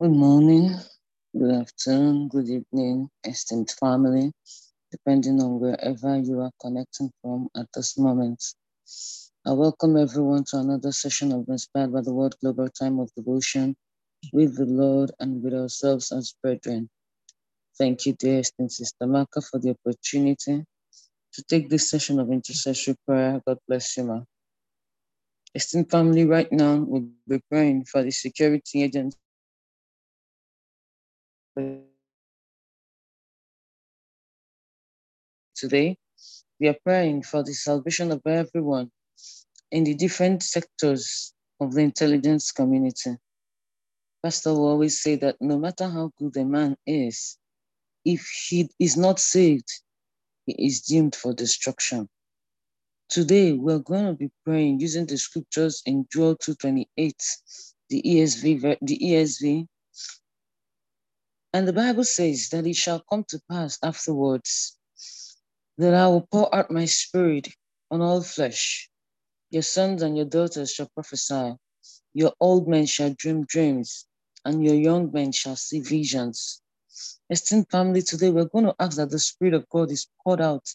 Good morning, good afternoon, good evening, esteemed family, depending on wherever you are connecting from at this moment. I welcome everyone to another session of Inspired by the Word Global Time of Devotion with the Lord and with ourselves as brethren. Thank you, dear esteemed Sister Maka, for the opportunity to take this session of intercessory prayer. God bless you, ma. Esteemed family, right now we'll be praying for the security agents today, we are praying for the salvation of everyone in the different sectors of the intelligence community. Pastor will always say that no matter how good a man is, if he is not saved, he is doomed for destruction. Today, we're going to be praying using the scriptures in Joel 2.28, the ESV, the ESV. And the Bible says that it shall come to pass afterwards that I will pour out my spirit on all flesh. Your sons and your daughters shall prophesy. Your old men shall dream dreams, and your young men shall see visions. Esteemed family, today we're going to ask that the Spirit of God is poured out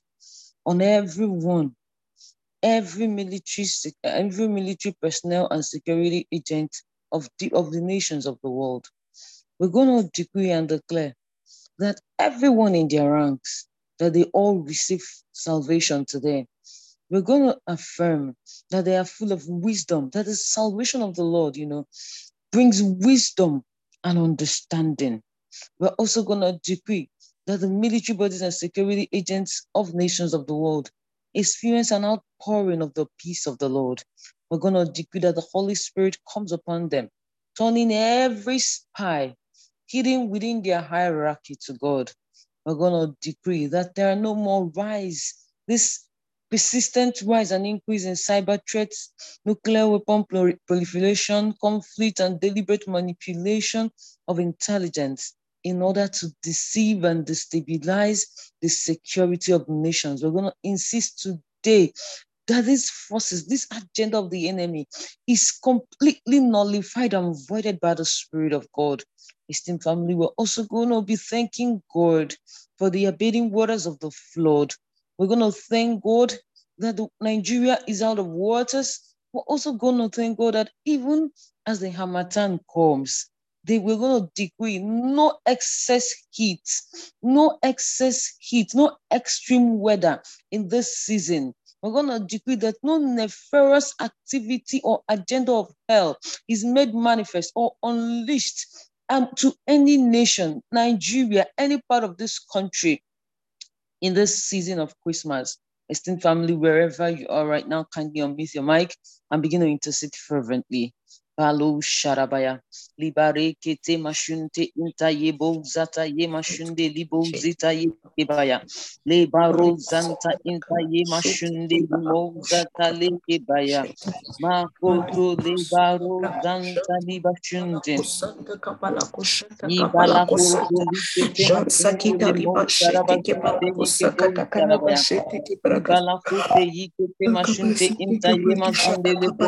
on everyone, every military, every military personnel and security agent of the, of the nations of the world. We're going to decree and declare that everyone in their ranks, that they all receive salvation today. We're going to affirm that they are full of wisdom, that the salvation of the Lord, you know, brings wisdom and understanding. We're also going to decree that the military bodies and security agents of nations of the world experience an outpouring of the peace of the Lord. We're going to decree that the Holy Spirit comes upon them, turning every spy hidden within their hierarchy to God we're going to decree that there are no more rise, this persistent rise and increase in cyber threats, nuclear weapon proliferation, conflict, and deliberate manipulation of intelligence in order to deceive and destabilize the security of nations. We're going to insist today that these forces, this agenda of the enemy is completely nullified and voided by the Spirit of God. Esteemed family, we're also going to be thanking God for the abating waters of the flood. We're going to thank God that Nigeria is out of waters. We're also going to thank God that even as the Harmattan comes, they were going to decree no excess heat, no excess heat, no extreme weather in this season. We're going to decree that no nefarious activity or agenda of hell is made manifest or unleashed um, to any nation, Nigeria, any part of this country in this season of Christmas. Esteemed family, wherever you are right now, kindly unmute your mic and begin to intercede fervently. Balo Sharabaya. Libare kete mashunte inta yebo zata ye mashunde libo zita ye kebaya. Le baro zanta inta ye mashunde libo zata le kebaya. Makoto le baro zanta liba shunte. Ibala koto zite ye kebo zarabaya. Ibala kote yikete mashunte inta ye mashunde libo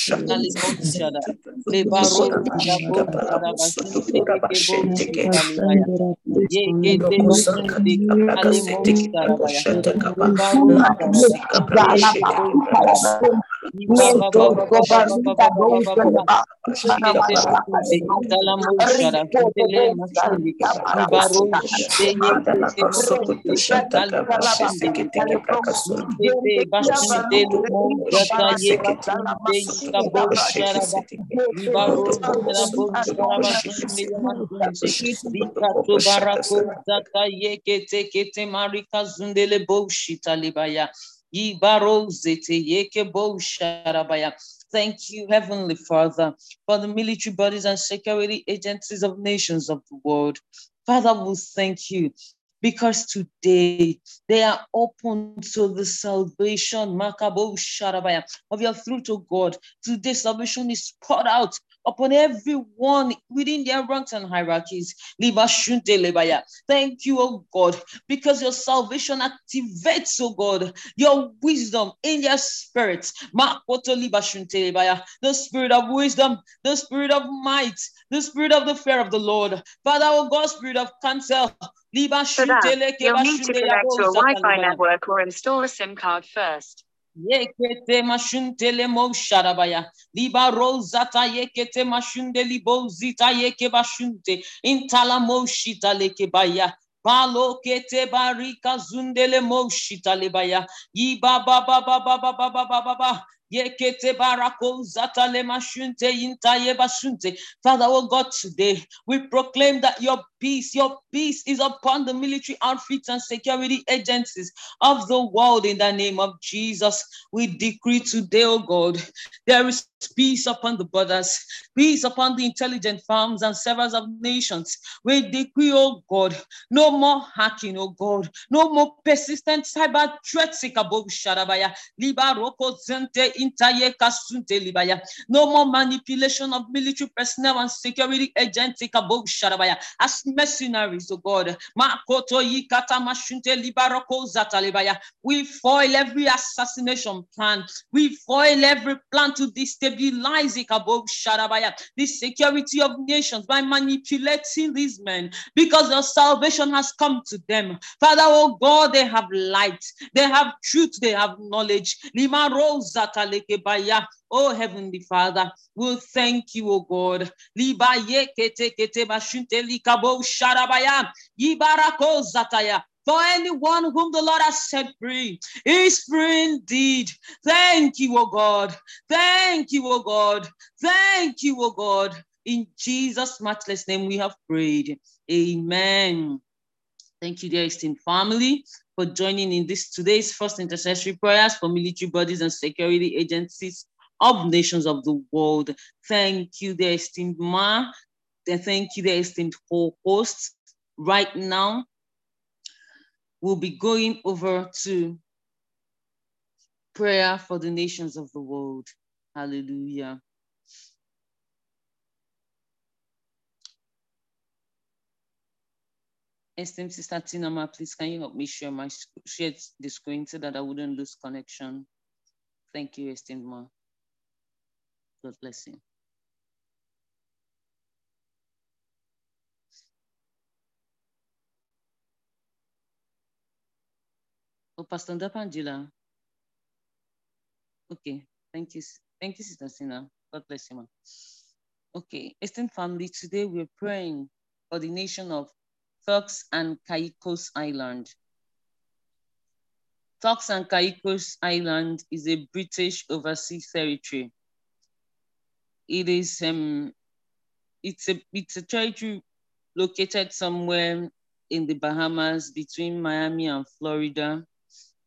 sharabo zata ye kebo Bikato boshita libaya. Thank you, Heavenly Father, for the military bodies and security agencies of nations of the world. Father, we thank you because today they are open to the salvation of your fruit, to God. Today, salvation is poured out upon everyone within their ranks and hierarchies. Thank you, oh God, because your salvation activates, oh God, your wisdom in their spirits. The spirit of wisdom, the spirit of might, the spirit of the fear of the Lord. Father, oh God, spirit of counsel. For that, you'll need to connect to a Wi-Fi network or install a SIM card first. Yekete mashuntele mo sharabaya. Liba rozata yekete mashunde libo zita yeke bashunte. Intala mo shita leke baya. Palo kete barika zundele mo shita lebaya. Yiba ba ba ba ba ba ba ba ba ba ba. Yekete barako zata le mashunte intaye bashunte. Father, oh God, today we proclaim that your peace, your peace is upon the military outfits and security agencies of the world in the name of Jesus. We decree today, oh God, there is peace upon the borders, peace upon the intelligent farms and servers of nations. We decree, oh God, no more hacking, oh God, no more persistent cyber threats, no more manipulation of military personnel and security agents as mercenaries, oh God. We foil every assassination plan. We foil every plan to destabilize the security of nations by manipulating these men because the salvation has come to them. Father, oh God, they have light, they have truth, they have knowledge. Oh, Heavenly Father, we'll thank you, oh God. For anyone whom the Lord has set free is free indeed. Thank you, oh God. Thank you, oh God. Thank you, oh God. In Jesus' matchless name, we have prayed. Amen. Thank you, dear esteemed family, for joining in this today's first intercessory prayers for military bodies and security agencies of nations of the world. Thank you, dear esteemed Ma. Thank you, dear esteemed co-hosts. Right now, we'll be going over to prayer for the nations of the world. Hallelujah. Esteemed Sister Tinama, please can you help me share my share the screen so that I wouldn't lose connection? Thank you, esteemed Ma. God bless you. Pastor Ndapangela. Okay, thank you. Thank you, Sister Sina. God bless you, man. Okay, esteemed family, today we're praying for the nation of Turks and Caicos Island. Turks and Caicos Island is a British overseas territory. It is um, it's a it's a territory located somewhere in the Bahamas between Miami and Florida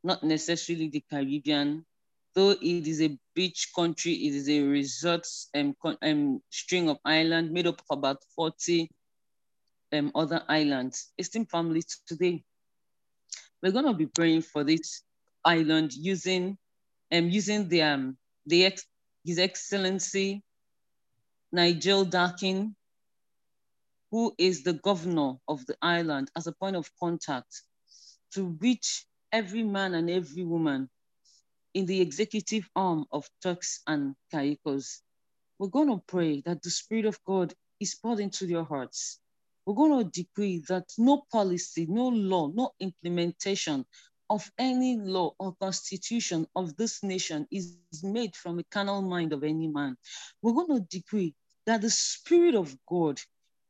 not necessarily the Caribbean. Though it is a beach country, it is a resort um, um, string of islands made up of about 40 um, other islands. Esteemed families, today we're going to be praying for this island using um, using the, um, the ex His Excellency Nigel Dakin, who is the governor of the island, as a point of contact to reach every man and every woman in the executive arm of Turks and Caicos. We're going to pray that the Spirit of God is poured into your hearts. We're going to decree that no policy, no law, no implementation of any law or constitution of this nation is made from a carnal mind of any man. We're going to decree that the Spirit of God,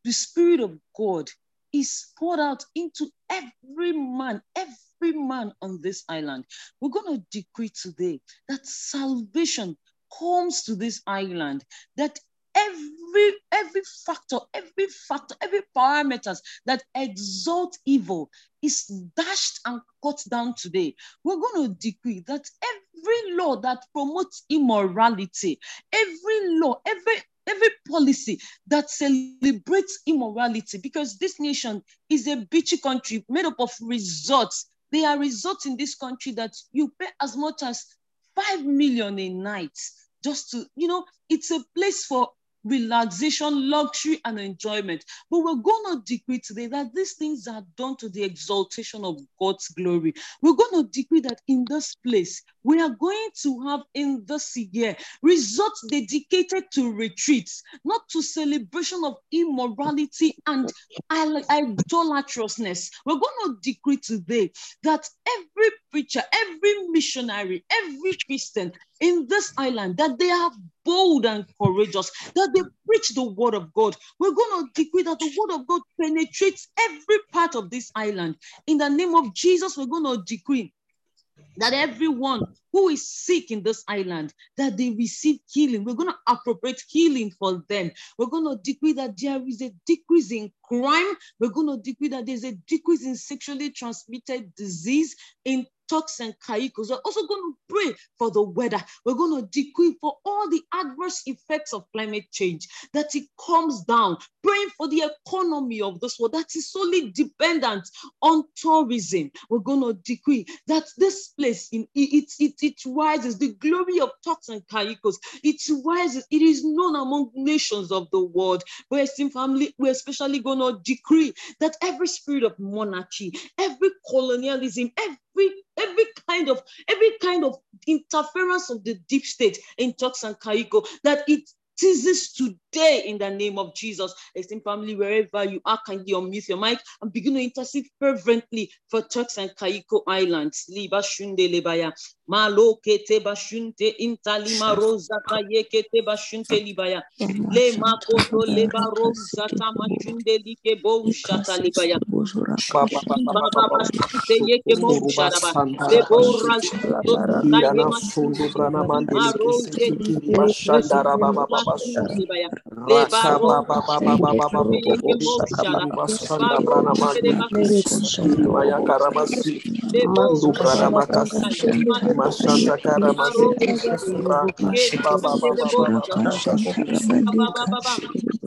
the Spirit of God is poured out into every man, every every man on this island. We're going to decree today that salvation comes to this island, that every every factor, every factor, every parameters that exalt evil is dashed and cut down today. We're going to decree that every law that promotes immorality, every law, every every policy that celebrates immorality, because this nation is a beachy country made up of resorts. They are resorts in this country that you pay as much as five million a night just to, you know, it's a place for relaxation, luxury, and enjoyment. But we're going to decree today that these things are done to the exaltation of God's glory. We're going to decree that in this place, we are going to have in this year results dedicated to retreats, not to celebration of immorality and idolatrousness. We're going to decree today that every preacher, every missionary, every Christian in this island, that they are bold and courageous, that they preach the word of God. We're going to decree that the word of God penetrates every part of this island. In the name of Jesus, we're going to decree that everyone who is sick in this island that they receive healing we're going to appropriate healing for them we're going to decree that there is a decrease in crime we're going to decree that there's a decrease in sexually transmitted disease in Turks and Caicos. We're also going to pray for the weather. We're going to decree for all the adverse effects of climate change that it comes down. Praying for the economy of this world that is solely dependent on tourism. We're going to decree that this place in it, it, it rises. The glory of Turks and Caicos, it rises. It is known among nations of the world. We're family, we're especially going to decree that every spirit of monarchy, every colonialism, every every kind of every kind of interference of the deep state in Turks and Caicos that it ceases today in the name of Jesus. Esteemed family, wherever you are, kindly unmute your mic and begin to intercede fervently for Turks and Caicos Islands. Liba shunde lebaya. Malo kete bashunte intalima rosa kaye kete bashunte libaya. Le makoto leba rosa tamashunde like bo shata libaya. Baba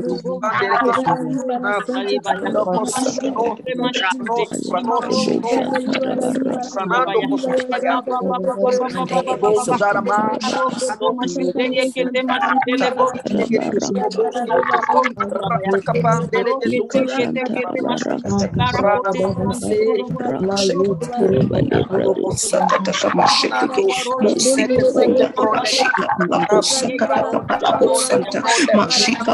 Mashika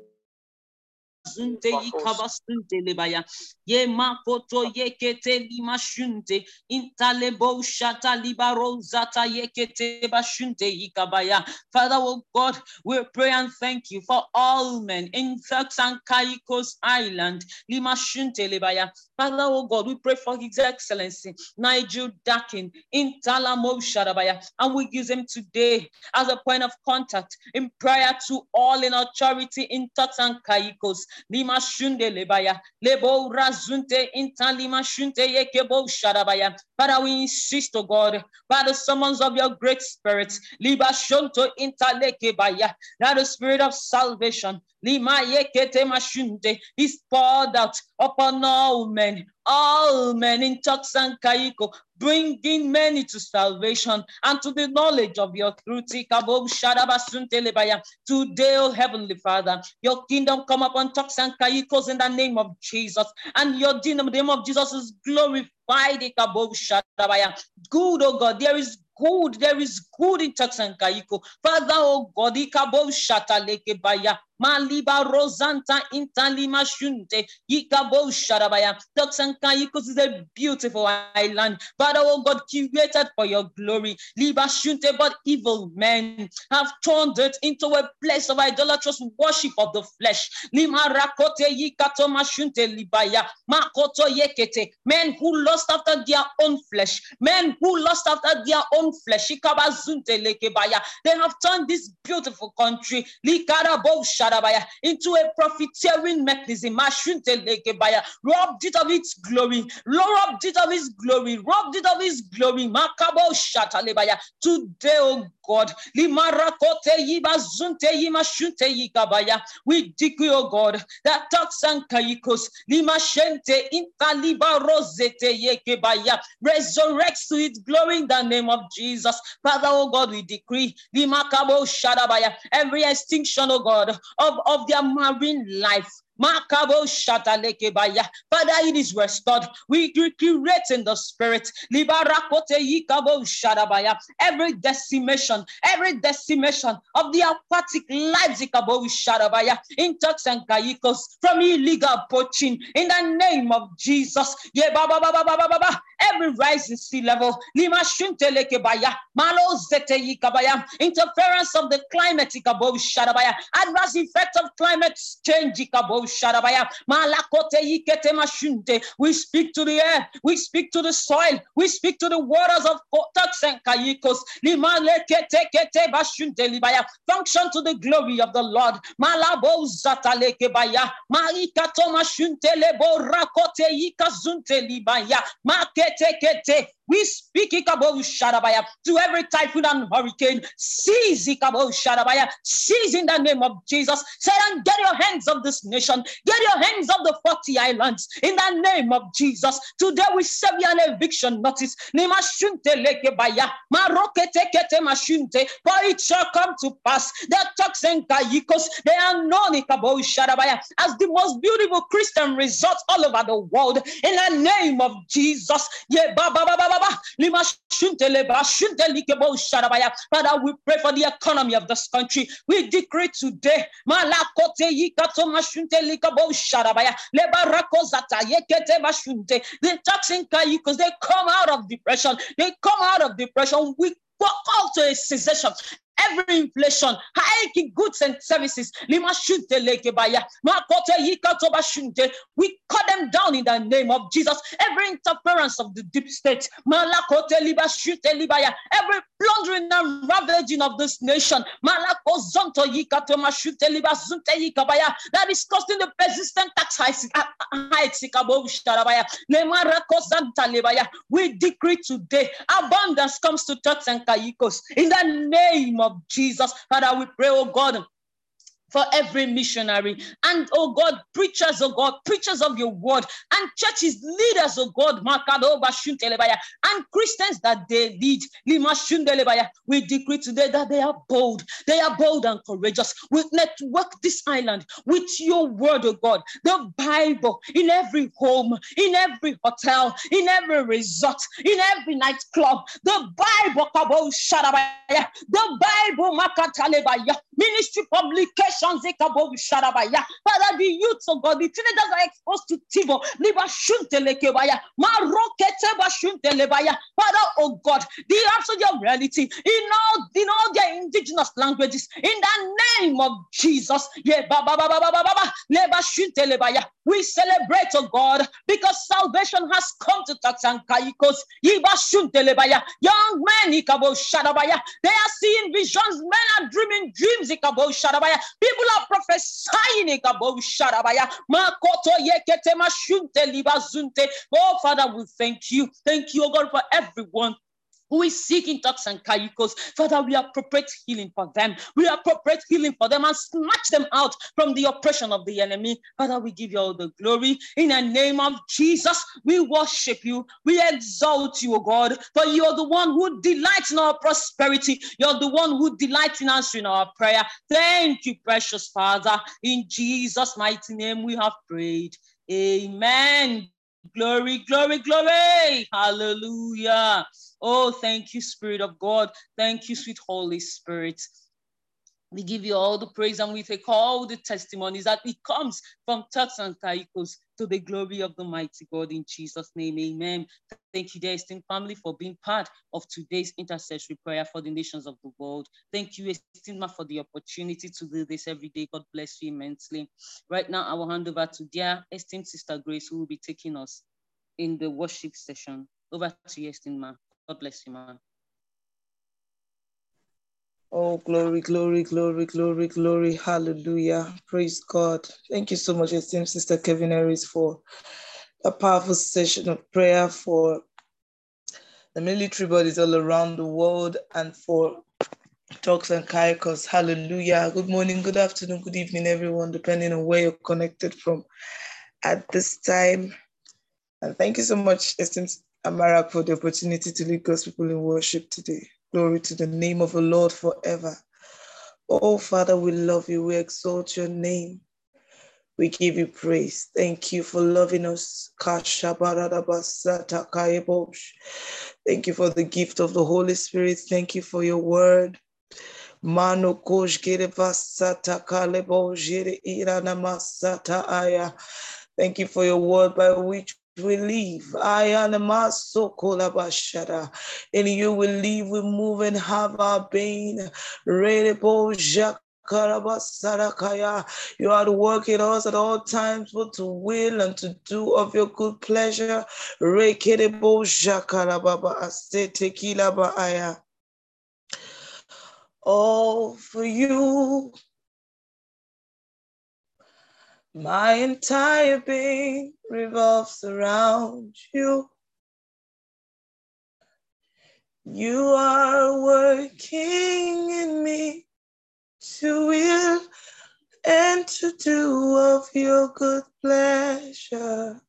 zunte yikabasunte lebaya ye makoto yekete limashunte intalebo shata libaro zata yekete bashunte yikabaya Father oh God we pray and thank you for all men in Turks and Caicos Island. Limashunte lebaya Father oh God we pray for His Excellency Nigel Dakin in Talamo Shadabaya and we use him today as a point of contact in prayer to all in authority in Turks and Caicos lima shunde lebaya lebo razunte inta lima shunte yekebo shadabaya Father, we insist, oh God, by the summons of your great spirit, liba shonto inta lekebaya, that the spirit of salvation, is poured out upon all men, all men in Turks and bringing many to salvation and to the knowledge of your truth. Today, oh Heavenly Father, your kingdom come upon Turks and in the name of Jesus, and your kingdom, the name of Jesus is glorified. Good, oh God, there is good, there is good in Turks Caicos. Father, oh God, Maliba Rosanta Intalima Shunte, Yikabo Sharabaya. Turks and Caicos is a beautiful island. Father, oh God, created for your glory. Liba Shunte, but evil men have turned it into a place of idolatrous worship of the flesh. Lima Rakote Yikato Mashunte Libaya. Makoto Yekete. Men who lost after their own flesh. Men who lost after their own flesh. They have turned this beautiful country. Into a profiteering mechanism. Robbed it of its glory, robbed it of its glory, robbed it of its glory. Today, oh God. We decree, oh God, that Turks and Caicos, limashente intaliba rosete yekebaya, resurrects to its glory in the name of Jesus. Father, oh God, we decree, limakabo shadabaya, every extinction, oh God, of, of their marine life Makabo Shatalekebaya. Father, it is restored. We create in the spirit. Libarakote Yikabo Shadabaya. Every decimation, every decimation of the aquatic lives Ikabo Shadabaya. In Turks and Caicos from illegal poaching. In the name of Jesus. Every rise in sea level. Lima Shuntelekebaya. Malo Zete Yikabaya. Interference of the climate Ikabo Shadabaya. Adverse effect of climate change Ikabo Malakote Mashunte. We speak to the air, we speak to the soil, we speak to the waters of Turks and Caicos. Limalekete Kete Bashunte Libaya. Function to the glory of the Lord. Malabo Zataleke Baya. Maikato Mashunte Lebo Rakote Libaya. Makete Kete. We speak Sharabaya to every typhoon and hurricane. Seize Sharabaya. Seize in the name of Jesus. Say and get your hands of this nation. Get your hands of the 40 islands in the name of Jesus. Today we serve you an eviction notice. For it shall come to pass that Turks and Caicos, they are known as the most beautiful Christian resorts all over the world. In the name of Jesus. Yeah, ba, ba, ba, ba, ba. Father, we pray for the economy of this country. We decree today. The toxin because they come out of depression. They come out of depression. We call to a cessation every inflation, hiking goods and services. We cut them down in the name of Jesus. Every interference of the deep state, every plundering and ravaging of this nation, that is causing the persistent tax hikes. Uh, uh, we decree today abundance comes to Turks and Caicos in the name of of Jesus. Father, we pray, oh God, for every missionary and oh God, preachers, oh God, preachers of your word and churches, leaders, oh God, and Christians that they lead. We decree today that they are bold, they are bold and courageous. We network this island with your word, oh God, the Bible in every home, in every hotel, in every resort, in every nightclub. The Bible, the Bible, ministry publications, Father, the youth of God, the teenagers are exposed to TiVo, Father, oh God, the absolute reality in all in all their indigenous languages, in the name of Jesus. We celebrate, oh God, because salvation has come to Turks and Caicos. Young men, they are seeing visions, men are dreaming dreams. Are prophesying. Oh, Father, we thank you. Thank you, oh God, for everyone who is seeking Turks and Caicos. Father, we appropriate healing for them. We appropriate healing for them and snatch them out from the oppression of the enemy. Father, we give you all the glory. In the name of Jesus, we worship you. We exalt you, O God, for you're the one who delights in our prosperity. You're the one who delights in answering our prayer. Thank you, precious Father. In Jesus' mighty name, we have prayed. Amen. Glory, glory, glory. Hallelujah. Oh, thank you, Spirit of God. Thank you, sweet Holy Spirit. We give you all the praise and we take all the testimonies that it comes from Turks and Caicos to the glory of the mighty God in Jesus' name. Amen. Thank you, dear esteemed family, for being part of today's intercessory prayer for the nations of the world. Thank you, esteemed ma, for the opportunity to do this every day. God bless you immensely. Right now, I will hand over to dear esteemed Sister Grace, who will be taking us in the worship session. Over to you, esteemed God bless you, man. Oh, glory, glory, glory, glory, glory. Hallelujah. Praise God. Thank you so much, esteemed Sister Kevin Harris, for a powerful session of prayer for the military bodies all around the world and for Turks and Caicos. Hallelujah. Good morning, good afternoon, good evening, everyone, depending on where you're connected from at this time. And thank you so much, esteemed Amara, for the opportunity to lead God's people in worship today. Glory to the name of the Lord forever. Oh, Father, we love you. We exalt your name. We give you praise. Thank you for loving us. Thank you for the gift of the Holy Spirit. Thank you for your word. Thank you for your word by which we live. In you we live, we move and have our being. You are working us at all times, both to will and to do of your good pleasure. All for you my entire being revolves around you. You are working in me to will and to do of your good pleasure.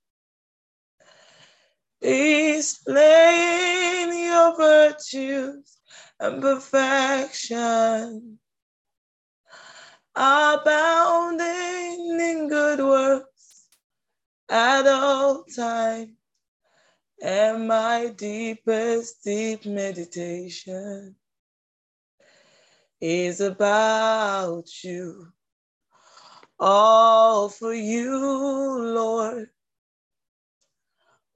Displaying your virtues and perfection abounding at all time. And my deepest deep meditation is about you. All for you, Lord.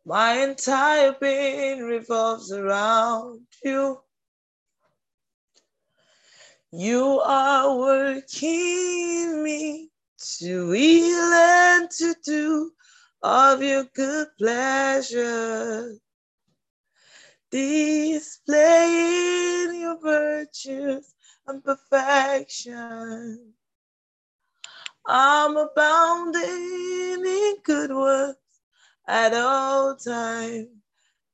My entire being revolves around you. You are working me to will and to do of your good pleasure. Displaying your virtues and perfection. I'm abounding in good works at all times,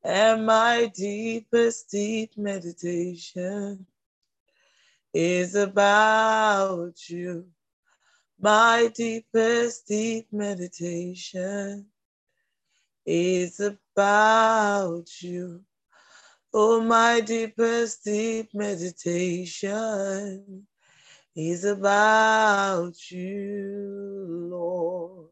and my deepest deep meditation is about you. My deepest deep meditation is about you. Oh, my deepest deep meditation is about you, Lord.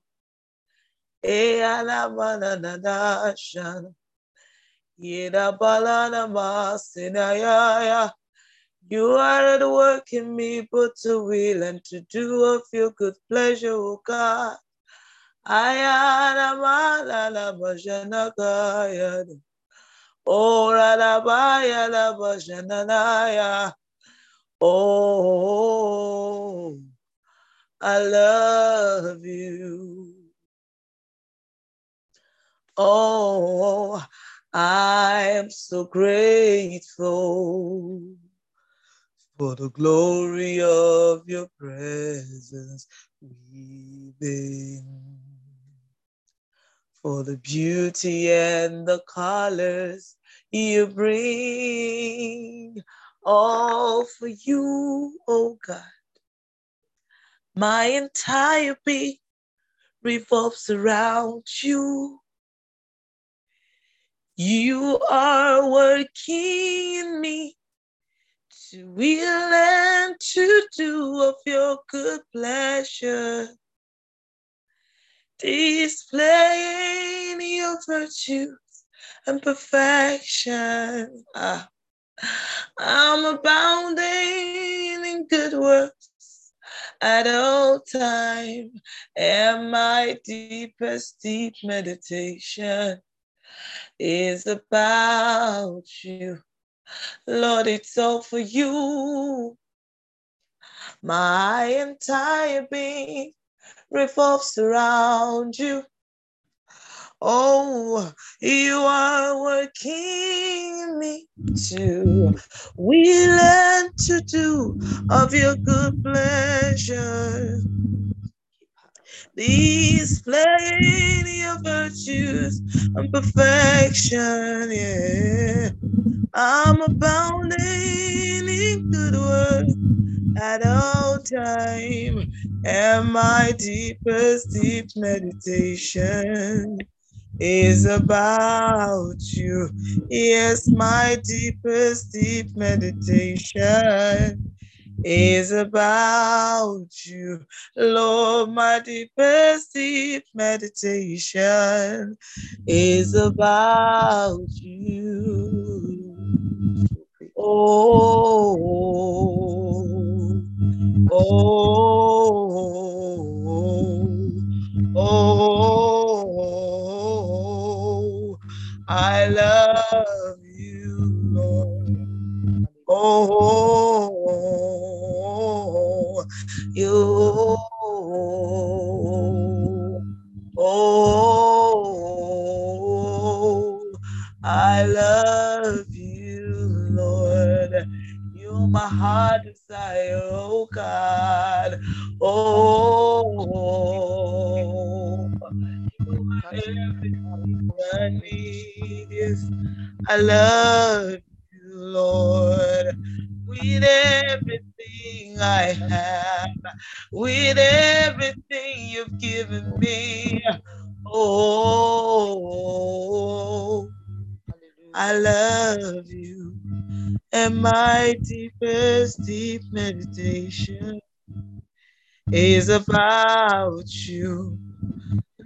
You are at work in me, but to will and to do of your good pleasure, O God. Ayana malala bajana kaya. Ora la baya la bajana naya. Oh, I love you. Oh, I am so grateful for the glory of your presence we weaving, for the beauty and the colors you bring, all for you, oh God. My entire being revolves around you. You are working in me to will and to do of your good pleasure. Displaying your virtues and perfection. Ah, I'm abounding in good works at all time, and my deepest deep meditation is about you. Lord, it's all for you. My entire being revolves around you. Oh, you are working me to will and to do of your good pleasure. Displaying your virtues and perfection, yeah. I'm abounding in good work at all time, and my deepest deep meditation is about you. Yes, my deepest deep meditation is about you. Lord, my deepest deep meditation is about you. Oh, oh, oh, I love you, Lord. Oh, you. Oh, I love you, my heart desire, oh God. Oh, everything I need is I love is about you.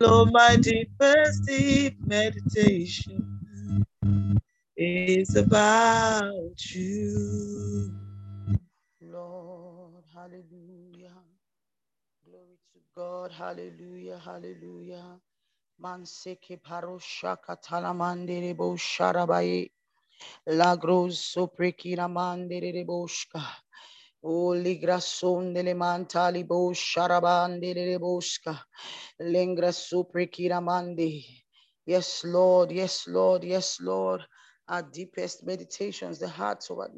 Lord, my deepest, deep meditation is about you. Lord, hallelujah. Glory to God, hallelujah, hallelujah. Manseke parosha katalamandere bo sharabaye. Lagros soprekira mandere boshka. O ligrason delle mantali bo sharabandere boshka. Lengra soprekira mandi. Yes, Lord, yes, Lord, yes, Lord our deepest meditations, the hearts of our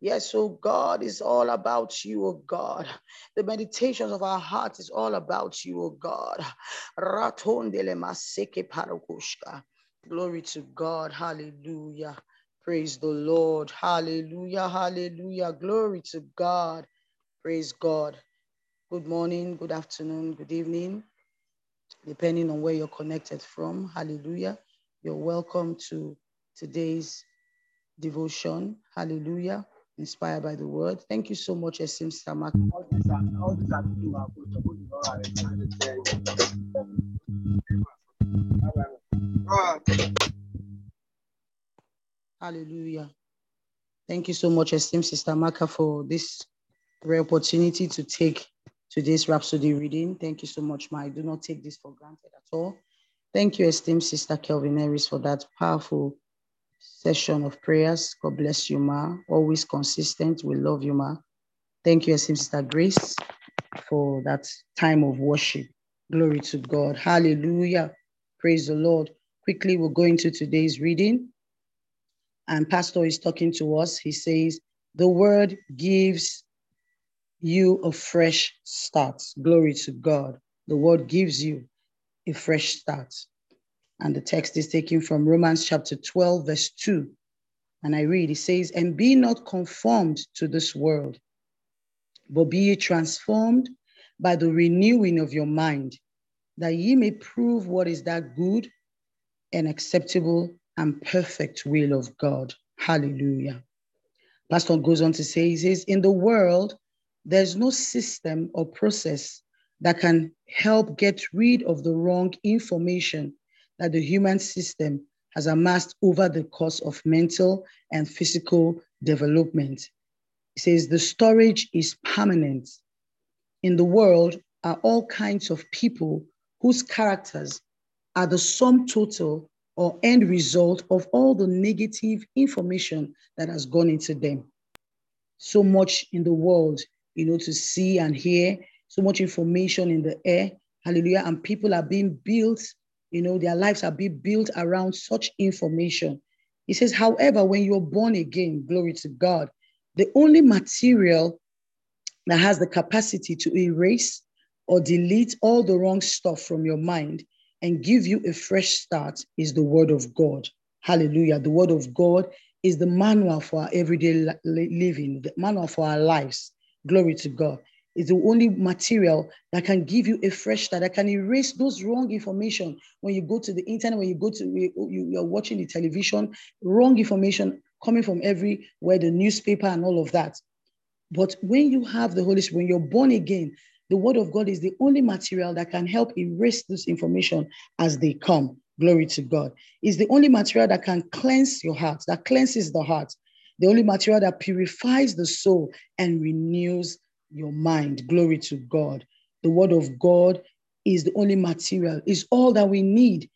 Yes, oh God, is all about you, oh God. The meditations of our heart is all about you, oh God. Glory to God. Hallelujah. Praise the Lord. Hallelujah. Hallelujah. Glory to God. Praise God. good morning, good afternoon, good evening, depending on where you're connected from. Hallelujah. You're welcome to today's devotion. Hallelujah. Inspired by the word. Thank you so much, Esim Samak. Hallelujah. Thank you so much, esteemed Sister Maka, for this rare opportunity to take today's Rhapsody reading. Thank you so much, Ma. I do not take this for granted at all. Thank you, esteemed Sister Kelvin Harris, for that powerful session of prayers. God bless you, Ma. Always consistent. We love you, Ma. Thank you, esteemed Sister Grace, for that time of worship. Glory to God. Hallelujah. Praise the Lord. Quickly, we'll go into today's reading and pastor is talking to us, he says, the word gives you a fresh start. Glory to God. The word gives you a fresh start. And the text is taken from Romans chapter 12, verse 2. And I read, it says, And be not conformed to this world, but be ye transformed by the renewing of your mind, that ye may prove what is that good and acceptable and perfect will of God. Hallelujah. Pastor goes on to say, he says, in the world, there's no system or process that can help get rid of the wrong information that the human system has amassed over the course of mental and physical development. He says the storage is permanent. In the world are all kinds of people whose characters are the sum total or end result of all the negative information that has gone into them. So much in the world, you know, to see and hear, so much information in the air. Hallelujah. And people are being built, you know, their lives are being built around such information. He says, however, when you're born again, glory to God, the only material that has the capacity to erase or delete all the wrong stuff from your mind and give you a fresh start is the word of God. Hallelujah. The word of God is the manual for our everyday living, the manual for our lives. Glory to God. It's the only material that can give you a fresh start, that can erase those wrong information when you go to the internet, when you go to, you, you're watching the television, wrong information coming from everywhere, the newspaper and all of that. But when you have the Holy Spirit, when you're born again, the word of God is the only material that can help erase this information as they come. Glory to God. Is the only material that can cleanse your heart, that cleanses the heart. The only material that purifies the soul and renews your mind. Glory to God. The word of God is the only material, is all that we need,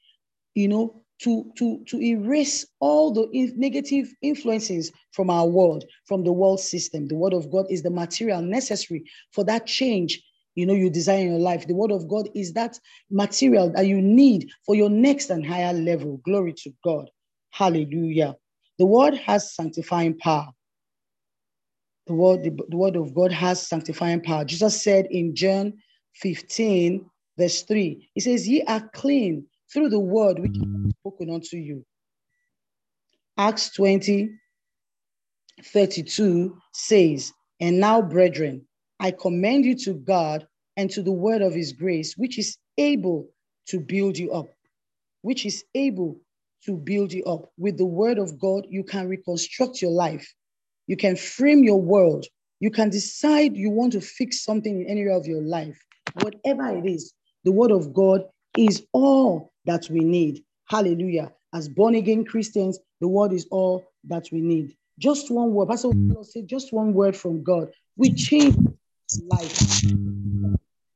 you know, to, to, to erase all the negative influences from our world, from the world system. The word of God is the material necessary for that change you know you desire in your life the word of god is that material that you need for your next and higher level. Glory to god. Hallelujah. The word has sanctifying power. The word the, the word of god has sanctifying power. Jesus said in john 15 verse 3 he says ye are clean through the word which is spoken unto you. Acts 20 32 says and now brethren I commend you to God and to the word of his grace, which is able to build you up, which is able to build you up. With the word of God, you can reconstruct your life. You can frame your world. You can decide you want to fix something in any area of your life. Whatever it is, the word of God is all that we need. Hallelujah. As born again Christians, the word is all that we need. Just one word. Pastor said, just one word from God. We change life.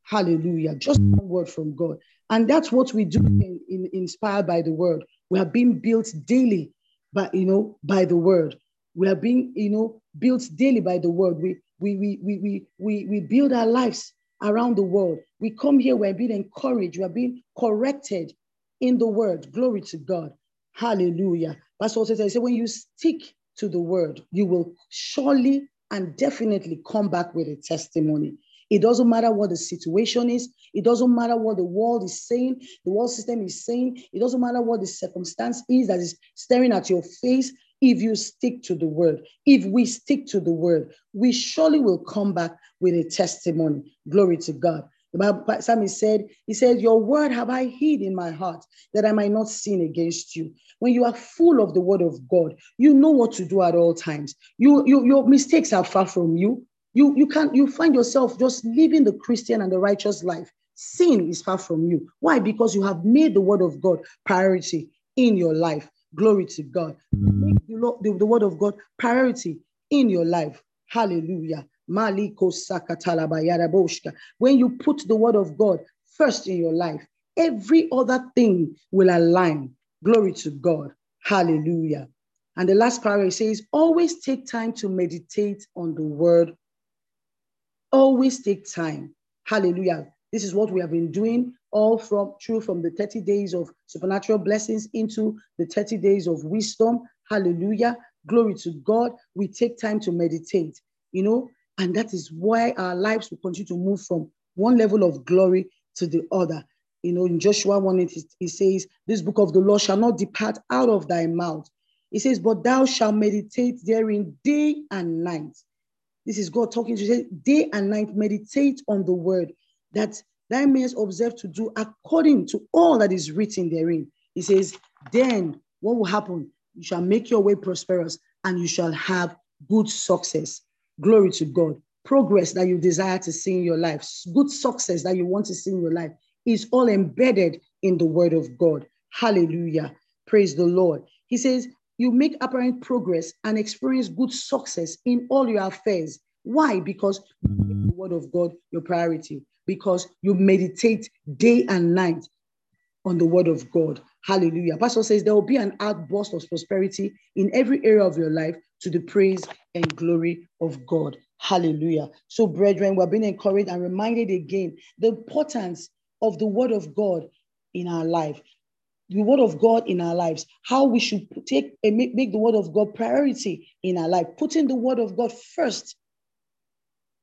Hallelujah. Just one word from God. And that's what we do in, in, inspired by the word. We are being built daily by, you know, by the word. We are being, you know, built daily by the word. We, we, we, we, we, we, build our lives around the world. We come here, we're being encouraged, we're being corrected in the word. Glory to God. Hallelujah. That's what I say. When you stick to the word, you will surely and definitely come back with a testimony. It doesn't matter what the situation is. It doesn't matter what the world is saying, the world system is saying. It doesn't matter what the circumstance is that is staring at your face. if you stick to the word, if we stick to the word, we surely will come back with a testimony. Glory to God. Bible, Psalmist said, He said, Your word have I hid in my heart that I might not sin against you. When you are full of the word of God, you know what to do at all times. You, you your mistakes are far from you. You, you can't you find yourself just living the Christian and the righteous life. Sin is far from you. Why? Because you have made the word of God priority in your life. Glory to God. Mm. Make the, the, the word of God priority in your life. Hallelujah. When you put the word of God first in your life, every other thing will align. Glory to God. Hallelujah. And the last paragraph says, always take time to meditate on the word. Always take time. Hallelujah. This is what we have been doing all from through from the 30 days of supernatural blessings into the 30 days of wisdom. Hallelujah. Glory to God. We take time to meditate, you know, and that is why our lives will continue to move from one level of glory to the other. You know, in Joshua 1, it, it says, This book of the law shall not depart out of thy mouth. He says, But thou shalt meditate therein day and night. This is God talking to you. Day and night, meditate on the word that thou mayest observe to do according to all that is written therein. He says, Then what will happen? You shall make your way prosperous and you shall have good success. Glory to God. Progress that you desire to see in your life, good success that you want to see in your life is all embedded in the word of God. Hallelujah. Praise the Lord. He says, You make apparent progress and experience good success in all your affairs. Why? Because the word of God your priority, because you meditate day and night on the word of God. Hallelujah. Pastor says there will be an outburst of prosperity in every area of your life to the praise and glory of God. Hallelujah. So, brethren, we're being encouraged and reminded again the importance of the word of God in our life. The word of God in our lives, how we should take and make, make the word of God priority in our life, putting the word of God first,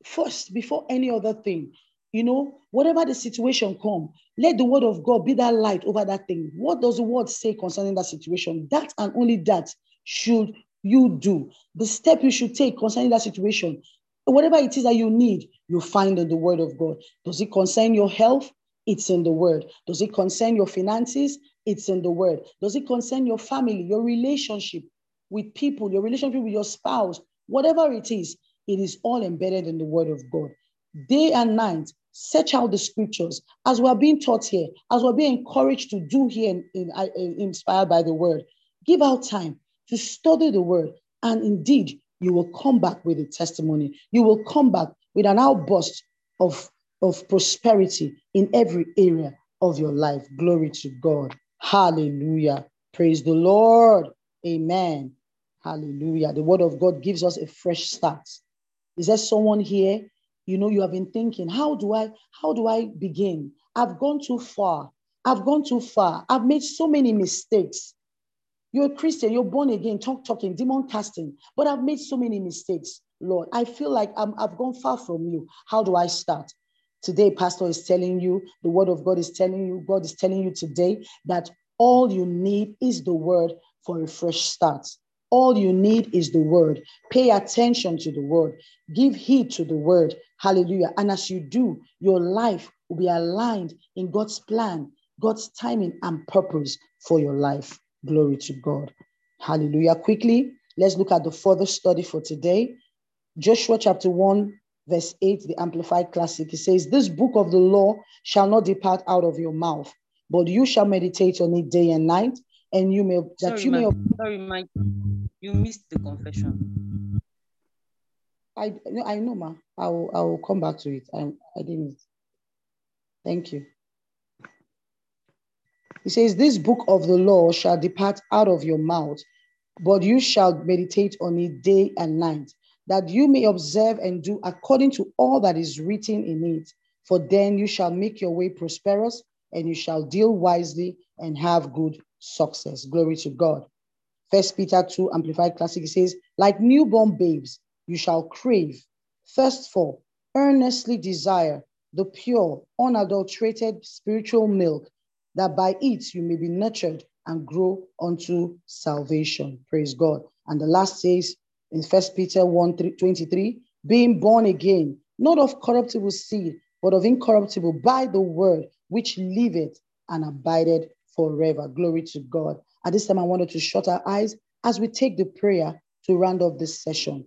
first before any other thing. You know, whatever the situation come, let the word of God be that light over that thing. What does the word say concerning that situation? That and only that should you do. The step you should take concerning that situation, whatever it is that you need, you find in the word of God. Does it concern your health? It's in the word. Does it concern your finances? It's in the word. Does it concern your family, your relationship with people, your relationship with your spouse? Whatever it is, it is all embedded in the word of God. Day and night, search out the scriptures as we're being taught here, as we're being encouraged to do here, in, in, in, inspired by the word. Give out time to study the word, and indeed, you will come back with a testimony. You will come back with an outburst of, of prosperity in every area of your life. Glory to God. Hallelujah. Praise the Lord. Amen. Hallelujah. The word of God gives us a fresh start. Is there someone here? You know, you have been thinking, how do I, how do I begin? I've gone too far. I've gone too far. I've made so many mistakes. You're a Christian, you're born again, talk talking, demon casting, but I've made so many mistakes, Lord. I feel like I'm, I've gone far from you. How do I start? Today, Pastor is telling you, the word of God is telling you, God is telling you today that all you need is the word for a fresh start. All you need is the word. Pay attention to the word. Give heed to the word. Hallelujah. And as you do, your life will be aligned in God's plan, God's timing and purpose for your life. Glory to God. Hallelujah. Quickly, let's look at the further study for today. Joshua chapter 1, verse 8, the Amplified Classic. It says, This book of the law shall not depart out of your mouth, but you shall meditate on it day and night, and you may that sorry, you may sorry, Mike. You missed the confession. I I know, ma. I will I will come back to it. I I didn't. Thank you. He says, This book of the law shall depart out of your mouth, but you shall meditate on it day and night, that you may observe and do according to all that is written in it. For then you shall make your way prosperous, and you shall deal wisely and have good success. Glory to God. First Peter 2 Amplified Classic says, like newborn babes, you shall crave, thirst for, earnestly desire the pure, unadulterated spiritual milk, that by it you may be nurtured and grow unto salvation. Praise God. And the last says in First Peter 1 23, being born again, not of corruptible seed, but of incorruptible by the word which liveth and abideth forever. Glory to God. At this time, I wanted to shut our eyes as we take the prayer to round off this session.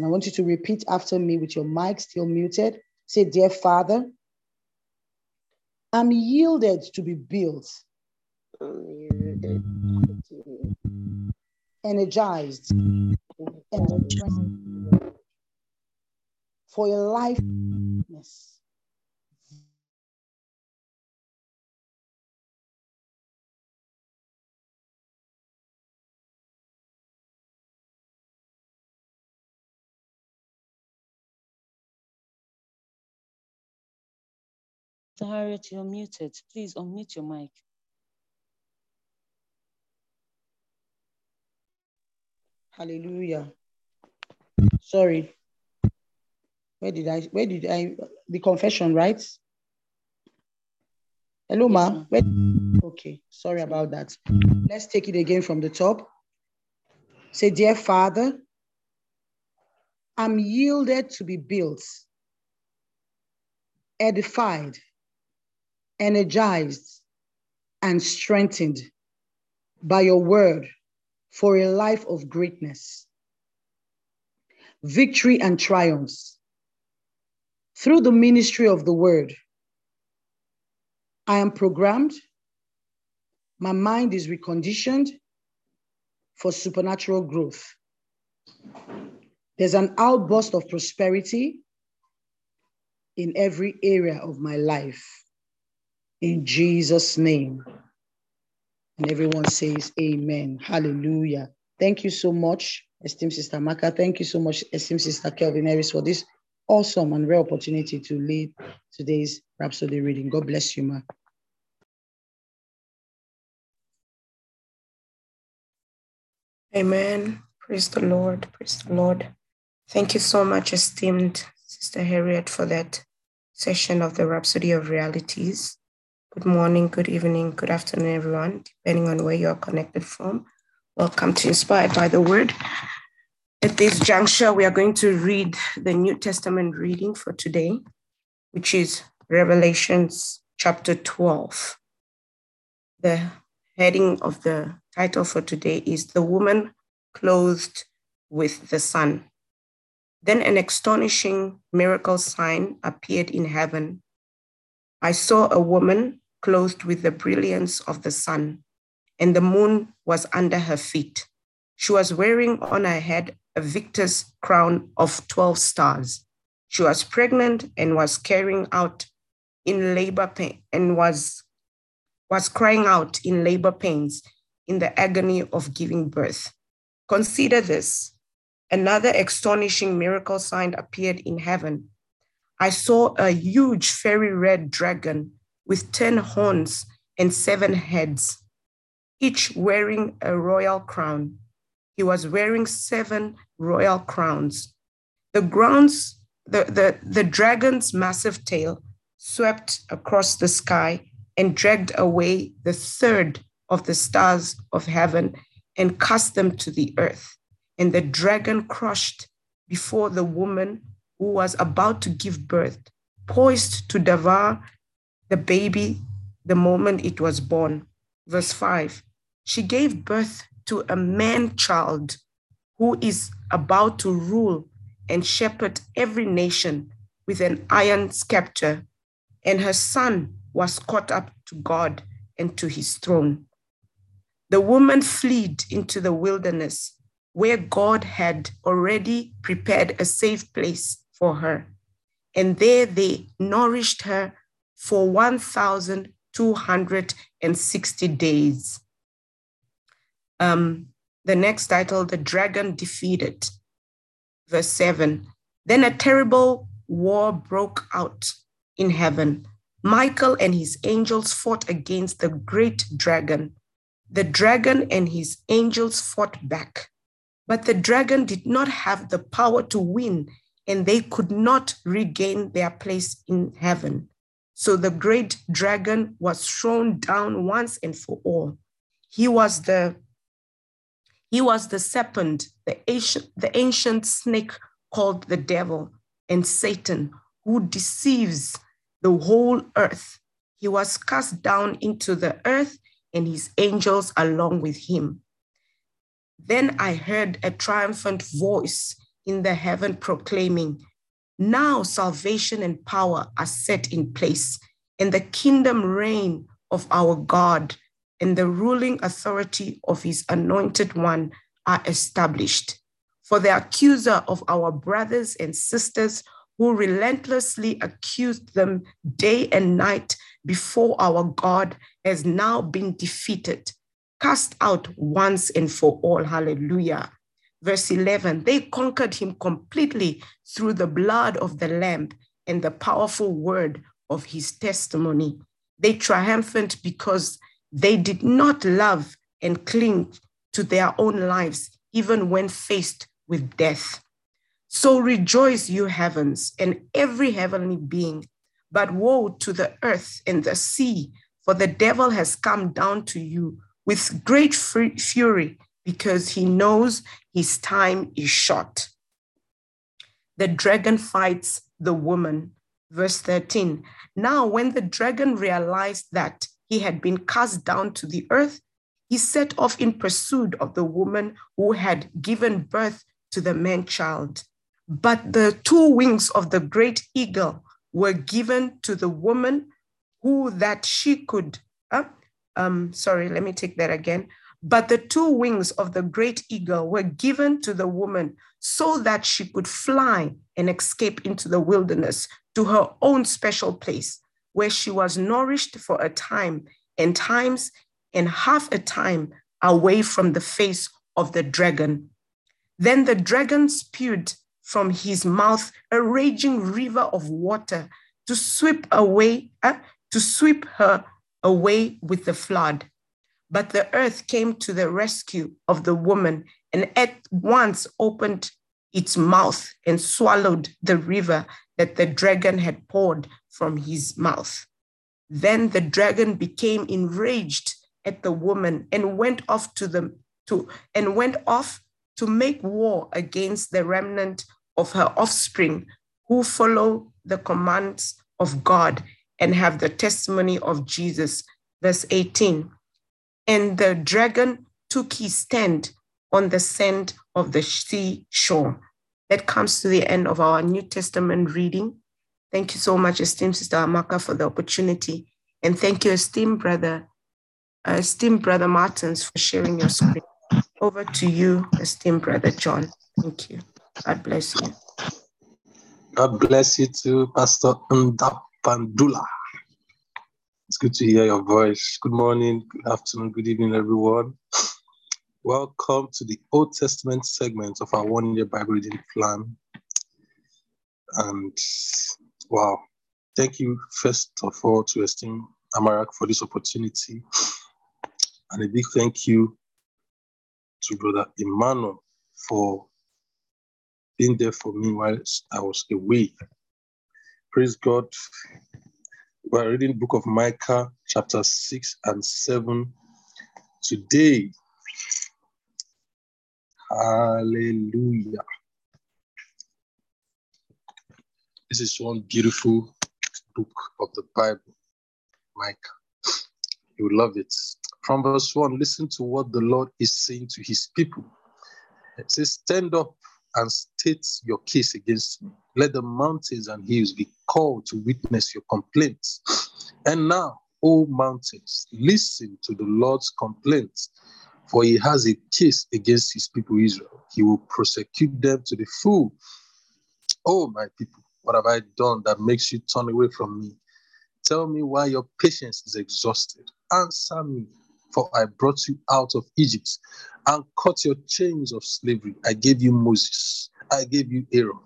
And I want you to repeat after me with your mic still muted. Say, Dear Father, I'm yielded to be built, energized, for your life. Harriet, you're muted. Please unmute your mic. Hallelujah. Sorry. Where did I, where did I, the confession, right? Hello, yes, ma. Where, okay, sorry about that. Let's take it again from the top. Say, Dear Father, I'm yielded to be built, edified, energized, and strengthened by your word for a life of greatness, victory, and triumphs. Through the ministry of the word, I am programmed, my mind is reconditioned for supernatural growth. There's an outburst of prosperity in every area of my life. In Jesus' name. And everyone says, Amen. Hallelujah. Thank you so much, esteemed Sister Maka. Thank you so much, esteemed Sister Kelvin Harris, for this awesome and rare opportunity to lead today's Rhapsody reading. God bless you, ma. Amen. Praise the Lord. Praise the Lord. Thank you so much, esteemed Sister Harriet, for that session of the Rhapsody of Realities. Good morning, good evening, good afternoon, everyone, depending on where you're connected from. Welcome to Inspired by the Word. At this juncture, we are going to read the New Testament reading for today, which is Revelations chapter 12. The heading of the title for today is The Woman Clothed with the Sun. Then an astonishing miracle sign appeared in heaven. I saw a woman clothed with the brilliance of the sun, and the moon was under her feet. She was wearing on her head a victor's crown of 12 stars. She was pregnant and was carrying out in labor pain and was, was crying out in labor pains in the agony of giving birth. Consider this. Another astonishing miracle sign appeared in heaven. I saw a huge fiery red dragon with 10 horns and seven heads, each wearing a royal crown. He was wearing seven royal crowns. The grounds, the, the, the dragon's massive tail swept across the sky and dragged away the third of the stars of heaven and cast them to the earth. And the dragon crushed before the woman who was about to give birth, poised to devour the baby the moment it was born. Verse 5 She gave birth to a man child who is about to rule and shepherd every nation with an iron scepter, and her son was caught up to God and to his throne. The woman fled into the wilderness where God had already prepared a safe place for her. And there they nourished her for 1,260 days. Um, the next title, The Dragon Defeated. Verse 7 Then a terrible war broke out in heaven. Michael and his angels fought against the great dragon. The dragon and his angels fought back. But the dragon did not have the power to win, and they could not regain their place in heaven. So the great dragon was thrown down once and for all. He was the he was the serpent, the ancient, the ancient snake called the devil and Satan, who deceives the whole earth. He was cast down into the earth and his angels along with him. Then I heard a triumphant voice in the heaven proclaiming, Now salvation and power are set in place, and the kingdom reign of our God and the ruling authority of his anointed one are established. For the accuser of our brothers and sisters who relentlessly accused them day and night before our God has now been defeated, cast out once and for all. Hallelujah. Verse 11 they conquered him completely through the blood of the Lamb and the powerful word of his testimony. They triumphant because they did not love and cling to their own lives, even when faced with death. So rejoice, you heavens, and every heavenly being. But woe to the earth and the sea, for the devil has come down to you with great fury because he knows his time is short. The dragon fights the woman. Verse 13. Now, when the dragon realized that he had been cast down to the earth, he set off in pursuit of the woman who had given birth to the man child. But the two wings of the great eagle were given to the woman who that she could, uh, um, sorry, let me take that again. But the two wings of the great eagle were given to the woman so that she could fly and escape into the wilderness to her own special place where she was nourished for a time and times and half a time away from the face of the dragon. Then the dragon spewed from his mouth a raging river of water to sweep away, uh, to sweep her away with the flood. But the earth came to the rescue of the woman and at once opened its mouth and swallowed the river that the dragon had poured from his mouth. Then the dragon became enraged at the woman and went off to the to and went off to make war against the remnant of her offspring who follow the commands of God and have the testimony of Jesus. Verse 18. And the dragon took his stand on the sand of the sea shore. That comes to the end of our New Testament reading. Thank you so much, esteemed Sister Amaka, for the opportunity. And thank you, esteemed brother, uh, esteemed brother Martins, for sharing your screen. Over to you, esteemed brother John. Thank you. God bless you. God bless you too, Pastor Ndapandula. Good to hear your voice. Good morning, good afternoon, good evening, everyone. Welcome to the Old Testament segment of our one year Bible reading plan. And wow, thank you first of all to esteem Amarak for this opportunity. And a big thank you to Brother Emmanuel for being there for me while I was away. Praise God. We're reading book of Micah, chapter 6 and 7. Today, Hallelujah. This is one beautiful book of the Bible, Micah. You love it. From verse 1, listen to what the Lord is saying to his people. It says, Stand up and state your case against me. Let the mountains and hills be called to witness your complaints. And now, O mountains, listen to the Lord's complaints for he has a case against his people Israel. He will prosecute them to the full. Oh, my people, what have I done that makes you turn away from me? Tell me why your patience is exhausted. Answer me, for I brought you out of Egypt and cut your chains of slavery. I gave you Moses, I gave you Aaron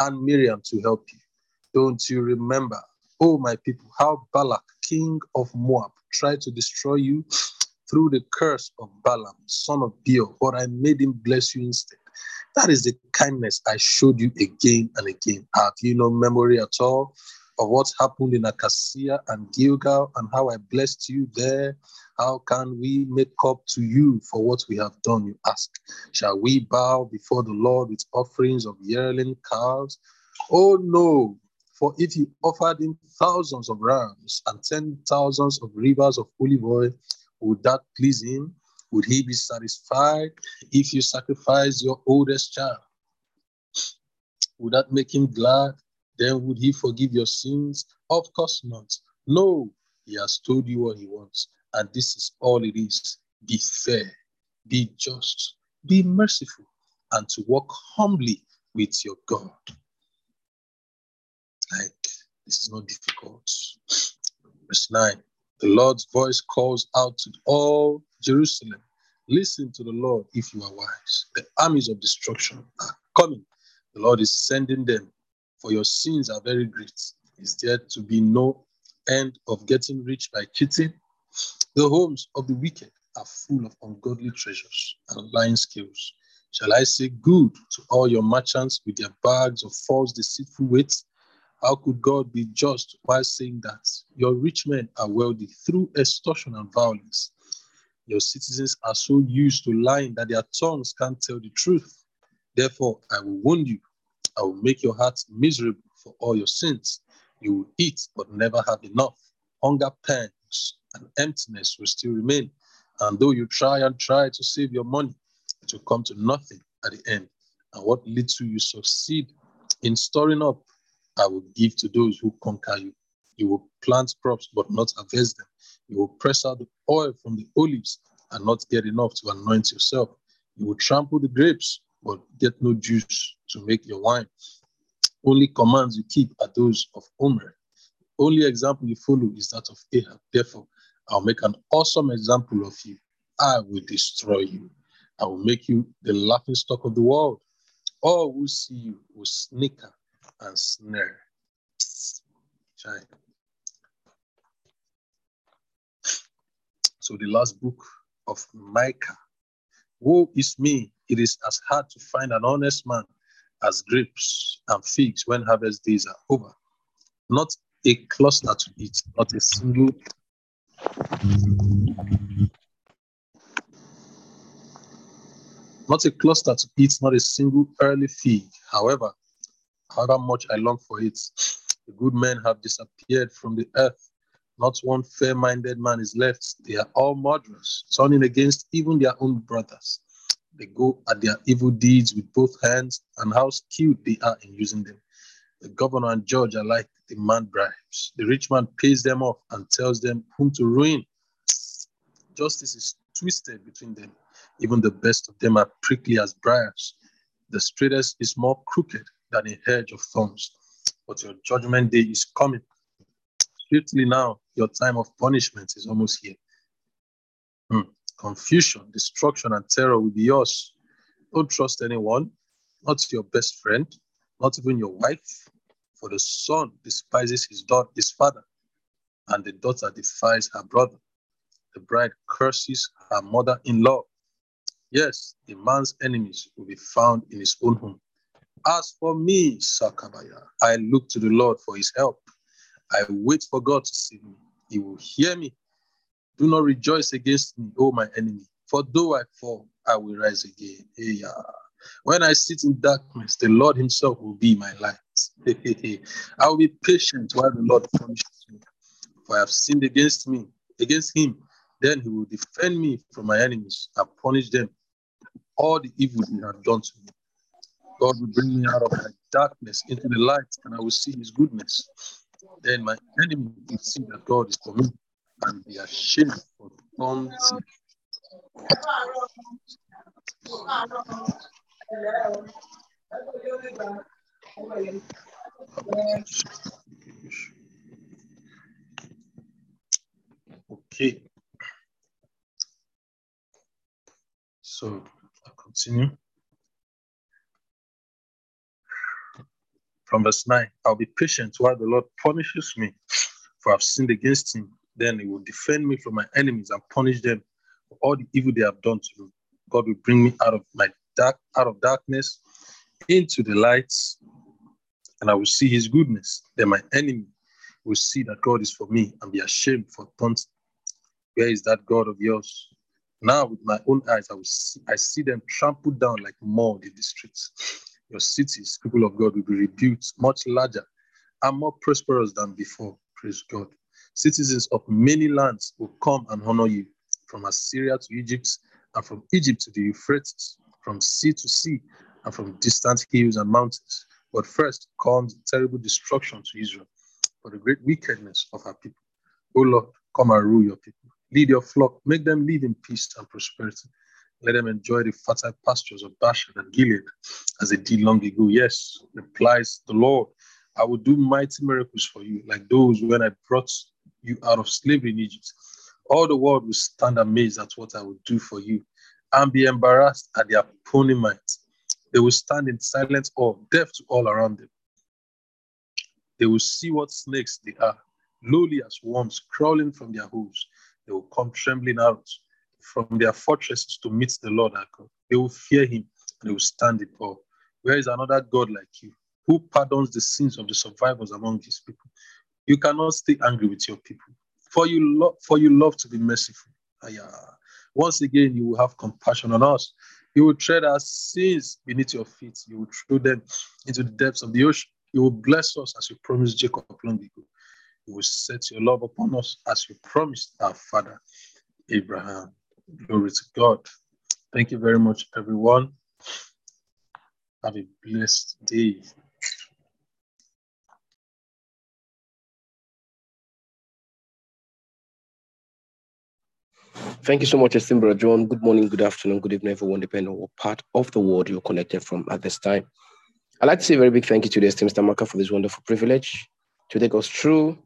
and Miriam to help you. Don't you remember, oh my people, how Balak, king of Moab, tried to destroy you through the curse of Balaam, son of Beor, but I made him bless you instead. That is the kindness I showed you again and again. Have you no memory at all of what happened in Acacia and Gilgal and how I blessed you there? How can we make up to you for what we have done? You ask. Shall we bow before the Lord with offerings of yearling calves? Oh no, for if you offered him thousands of rams and ten thousands of rivers of olive oil, would that please him? Would he be satisfied if you sacrifice your oldest child? Would that make him glad? Then would he forgive your sins? Of course not. No, he has told you what he wants. And this is all it is be fair, be just, be merciful, and to walk humbly with your God. Like, this is not difficult. Verse 9 The Lord's voice calls out to all Jerusalem Listen to the Lord if you are wise. The armies of destruction are coming. The Lord is sending them, for your sins are very great. Is there to be no end of getting rich by cheating? The homes of the wicked are full of ungodly treasures and lying skills. Shall I say good to all your merchants with their bags of false deceitful weights? How could God be just while saying that your rich men are wealthy through extortion and violence? Your citizens are so used to lying that their tongues can't tell the truth. Therefore, I will wound you. I will make your heart miserable for all your sins. You will eat but never have enough. Hunger pangs and emptiness will still remain. And though you try and try to save your money, it will come to nothing at the end. And what little you succeed in storing up I will give to those who conquer you. You will plant crops but not harvest them. You will press out the oil from the olives and not get enough to anoint yourself. You will trample the grapes but get no juice to make your wine. Only commands you keep are those of Omri. Only example you follow is that of Ahab. Therefore, I'll make an awesome example of you. I will destroy you. I will make you the laughing stock of the world. All who see you will snicker and snare. China. So the last book of Micah. Woe is me, it is as hard to find an honest man as grapes and figs when harvest days are over. Not a cluster to eat, not a single not a cluster to eat, not a single early fig. However, however much I long for it. The good men have disappeared from the earth. Not one fair minded man is left. They are all murderers, turning against even their own brothers. They go at their evil deeds with both hands, and how skilled they are in using them. The governor and judge alike demand bribes. The rich man pays them off and tells them whom to ruin. Justice is twisted between them. Even the best of them are prickly as briars. The straightest is more crooked than a hedge of thorns. But your judgment day is coming. Swiftly now, your time of punishment is almost here. Hmm. Confusion, destruction, and terror will be yours. Don't trust anyone, not your best friend, not even your wife. For the son despises his daughter, his father, and the daughter defies her brother. The bride curses her mother-in-law. Yes, a man's enemies will be found in his own home. As for me, Sakabaya, I look to the Lord for his help. I wait for God to save me. He will hear me. Do not rejoice against me, O my enemy. For though I fall, I will rise again. When I sit in darkness, the Lord Himself will be my light. I will be patient while the Lord punishes me. For I have sinned against me, against Him. Then He will defend me from my enemies and punish them all the evil they have done to me. God will bring me out of my darkness into the light, and I will see his goodness. Then my enemy will see that God is for me and be ashamed of something. Okay. So I'll continue. From verse 9, I'll be patient while the Lord punishes me, for I've sinned against him. Then he will defend me from my enemies and punish them for all the evil they have done to me. God will bring me out of my dark, out of darkness into the light, and I will see his goodness. Then my enemy will see that God is for me and be ashamed for taunting. Where is that God of yours? Now, with my own eyes, I will see, I see them trampled down like mud in the streets. Your cities, people of God, will be rebuilt much larger and more prosperous than before. Praise God. Citizens of many lands will come and honor you, from Assyria to Egypt, and from Egypt to the Euphrates, from sea to sea, and from distant hills and mountains. But first comes terrible destruction to Israel for the great wickedness of our people. O Lord, come and rule your people. Lead your flock, make them live in peace and prosperity. Let them enjoy the fertile pastures of Bashan and Gilead as they did long ago. Yes, replies the Lord, I will do mighty miracles for you, like those when I brought you out of slavery in Egypt. All the world will stand amazed at what I will do for you and be embarrassed at their might. They will stand in silence or deaf to all around them. They will see what snakes they are, lowly as worms crawling from their holes. They will come trembling out from their fortresses to meet the Lord our God. They will fear him and they will stand in awe. Where is another God like you, who pardons the sins of the survivors among his people? You cannot stay angry with your people, for you love for you love to be merciful. Once again, you will have compassion on us. You will tread our sins beneath your feet. You will throw them into the depths of the ocean. You will bless us as you promised Jacob long ago. You will set your love upon us as you promised our father Abraham. Glory to God. Thank you very much, everyone. Have a blessed day. Thank you so much, brother John. Good morning, good afternoon, good evening, everyone, depending on what part of the world you're connected from at this time. I'd like to say a very big thank you to the esteemed Stamaka for this wonderful privilege to take us through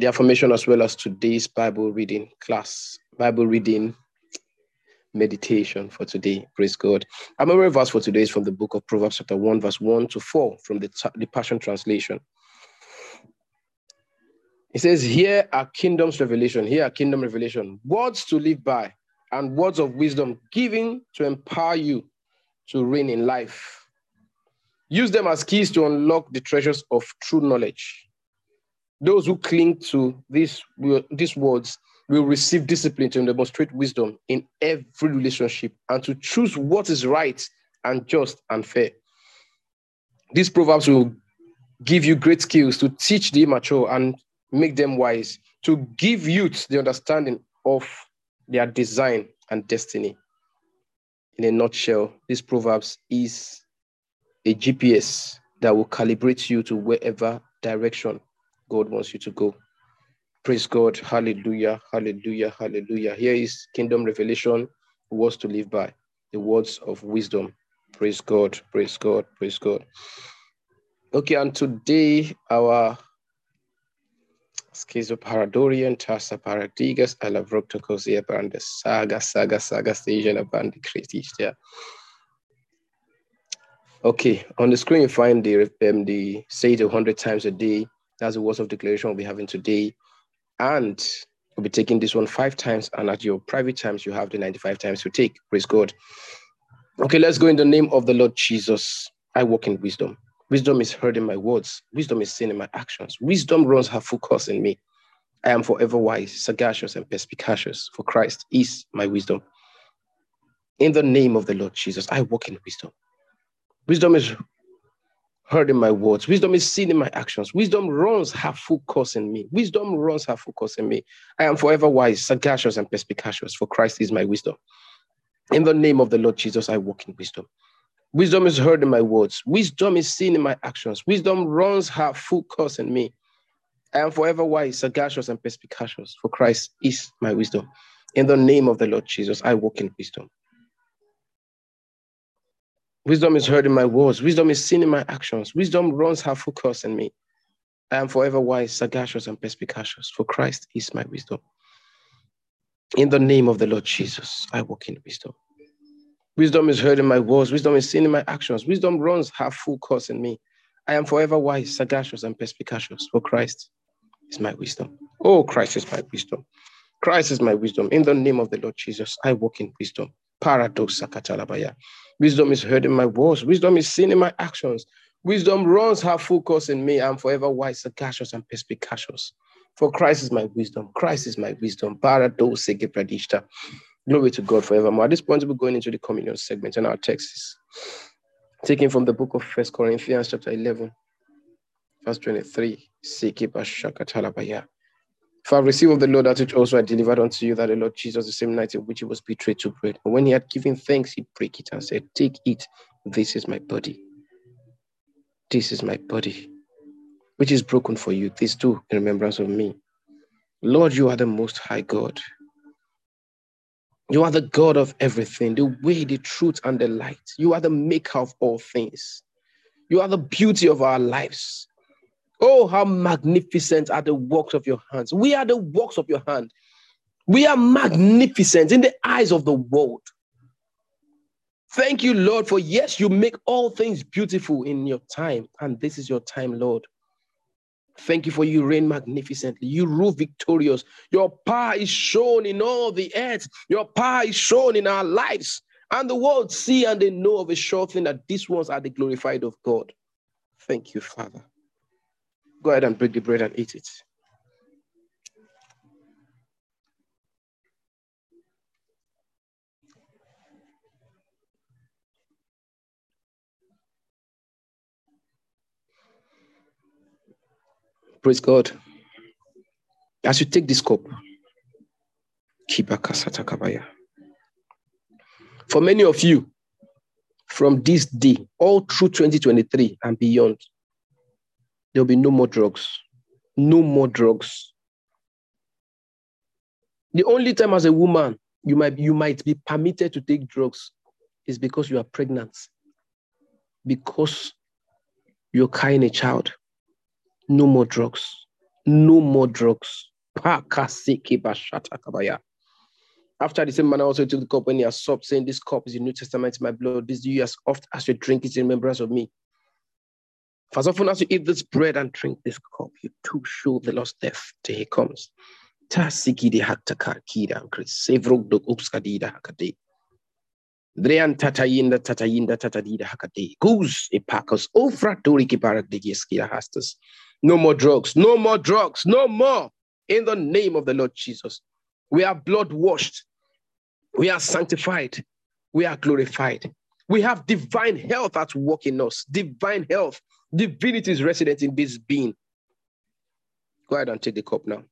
the affirmation as well as today's Bible reading class, Bible reading meditation for today. Praise God. Our memory verse for today is from the book of Proverbs, chapter 1, verse 1 to 4 from the, the Passion Translation. It says, Here are kingdom's revelation, here are kingdom revelation, words to live by, and words of wisdom given to empower you to reign in life. Use them as keys to unlock the treasures of true knowledge. Those who cling to these, these words will receive discipline to demonstrate wisdom in every relationship and to choose what is right and just and fair. These proverbs will give you great skills to teach the immature and make them wise, to give youth the understanding of their design and destiny. In a nutshell, this Proverbs is a GPS that will calibrate you to wherever direction God wants you to go. Praise God. Hallelujah. Hallelujah. Hallelujah. Here is kingdom revelation, words to live by, the words of wisdom. Praise God. Praise God. Praise God. Okay, and today our Schizoparadorian tasa paradigas ala vroctocosia branda saga saga saga station abandi critistia. Okay, on the screen you find the um, the say it a hundred times a day. That's the words of declaration we'll be having today, and we'll be taking this one five times. And at your private times, you have the ninety-five times to take. Praise God. Okay, let's go in the name of the Lord Jesus. I walk in wisdom. Wisdom is heard in my words. Wisdom is seen in my actions. Wisdom runs her full course in me. I am forever wise, sagacious, and perspicacious, for Christ is my wisdom. In the name of the Lord Jesus, I walk in wisdom. Wisdom is heard in my words. Wisdom is seen in my actions. Wisdom runs her full course in me. Wisdom runs her full course in me. I am forever wise, sagacious, and perspicacious, for Christ is my wisdom. In the name of the Lord Jesus, I walk in wisdom. Wisdom is heard in my words. Wisdom is seen in my actions. Wisdom runs her full course in me. I am forever wise, sagacious, and perspicacious, for Christ is my wisdom. In the name of the Lord Jesus, I walk in wisdom. Wisdom is heard in my words. Wisdom is seen in my actions. Wisdom runs her full course in me. I am forever wise, sagacious, and perspicacious, for Christ is my wisdom. In the name of the Lord Jesus, I walk in wisdom. Wisdom is heard in my words. Wisdom is seen in my actions. Wisdom runs her full course in me. I am forever wise, sagacious, and perspicacious, for Christ is my wisdom. Oh, Christ is my wisdom. Christ is my wisdom. In the name of the Lord Jesus, I walk in wisdom. Paradox Sakatalabaya. Wisdom is heard in my words. Wisdom is seen in my actions. Wisdom runs her full course in me. I'm forever wise, sagacious, and perspicacious. For Christ is my wisdom. Christ is my wisdom. Glory to God forevermore. At this point, we're going into the communion segment, and our text is taken from the book of First Corinthians, chapter 11, verse 23. For I received of the Lord that which also I delivered unto you, that the Lord Jesus, the same night in which he was betrayed, took bread. And when he had given thanks, he broke it and said, Take it, this is my body. This is my body, which is broken for you. This too in remembrance of me. Lord, you are the most high God. You are the God of everything, the way, the truth, and the light. You are the maker of all things. You are the beauty of our lives. Oh, how magnificent are the works of your hands. We are the works of your hand. We are magnificent in the eyes of the world. Thank you, Lord, for yes, you make all things beautiful in your time. And this is your time, Lord. Thank you for you reign magnificently. You rule victorious. Your power is shown in all the earth. Your power is shown in our lives. And the world see and they know of a sure thing that these ones are the glorified of God. Thank you, Father. Go ahead and break the bread and eat it. Praise God. As you take this cup, for many of you, from this day, all through 2023 and beyond, There'll be no more drugs. No more drugs. The only time as a woman you might you might be permitted to take drugs is because you are pregnant. Because you're carrying a child. No more drugs. No more drugs. After the same manner, also took the cup when he has supped, saying, This cup is the New Testament, in my blood. This do you as oft as you drink it in remembrance of me. For as often as you eat this bread and drink this cup, you too show the lost death till he comes. Tasikidi haktakar kida ankris. Sevrog dog upskadida hakade. Drean tatayinda tatayinda tatadida hakade. Goose epakos ofra tori kiparak digeskira hastas. No more drugs, no more drugs, no more. In the name of the Lord Jesus. We are blood washed. We are sanctified. We are glorified. We have divine health at work in us. Divine health Divinity is resident in this being. Go ahead and take the cup now.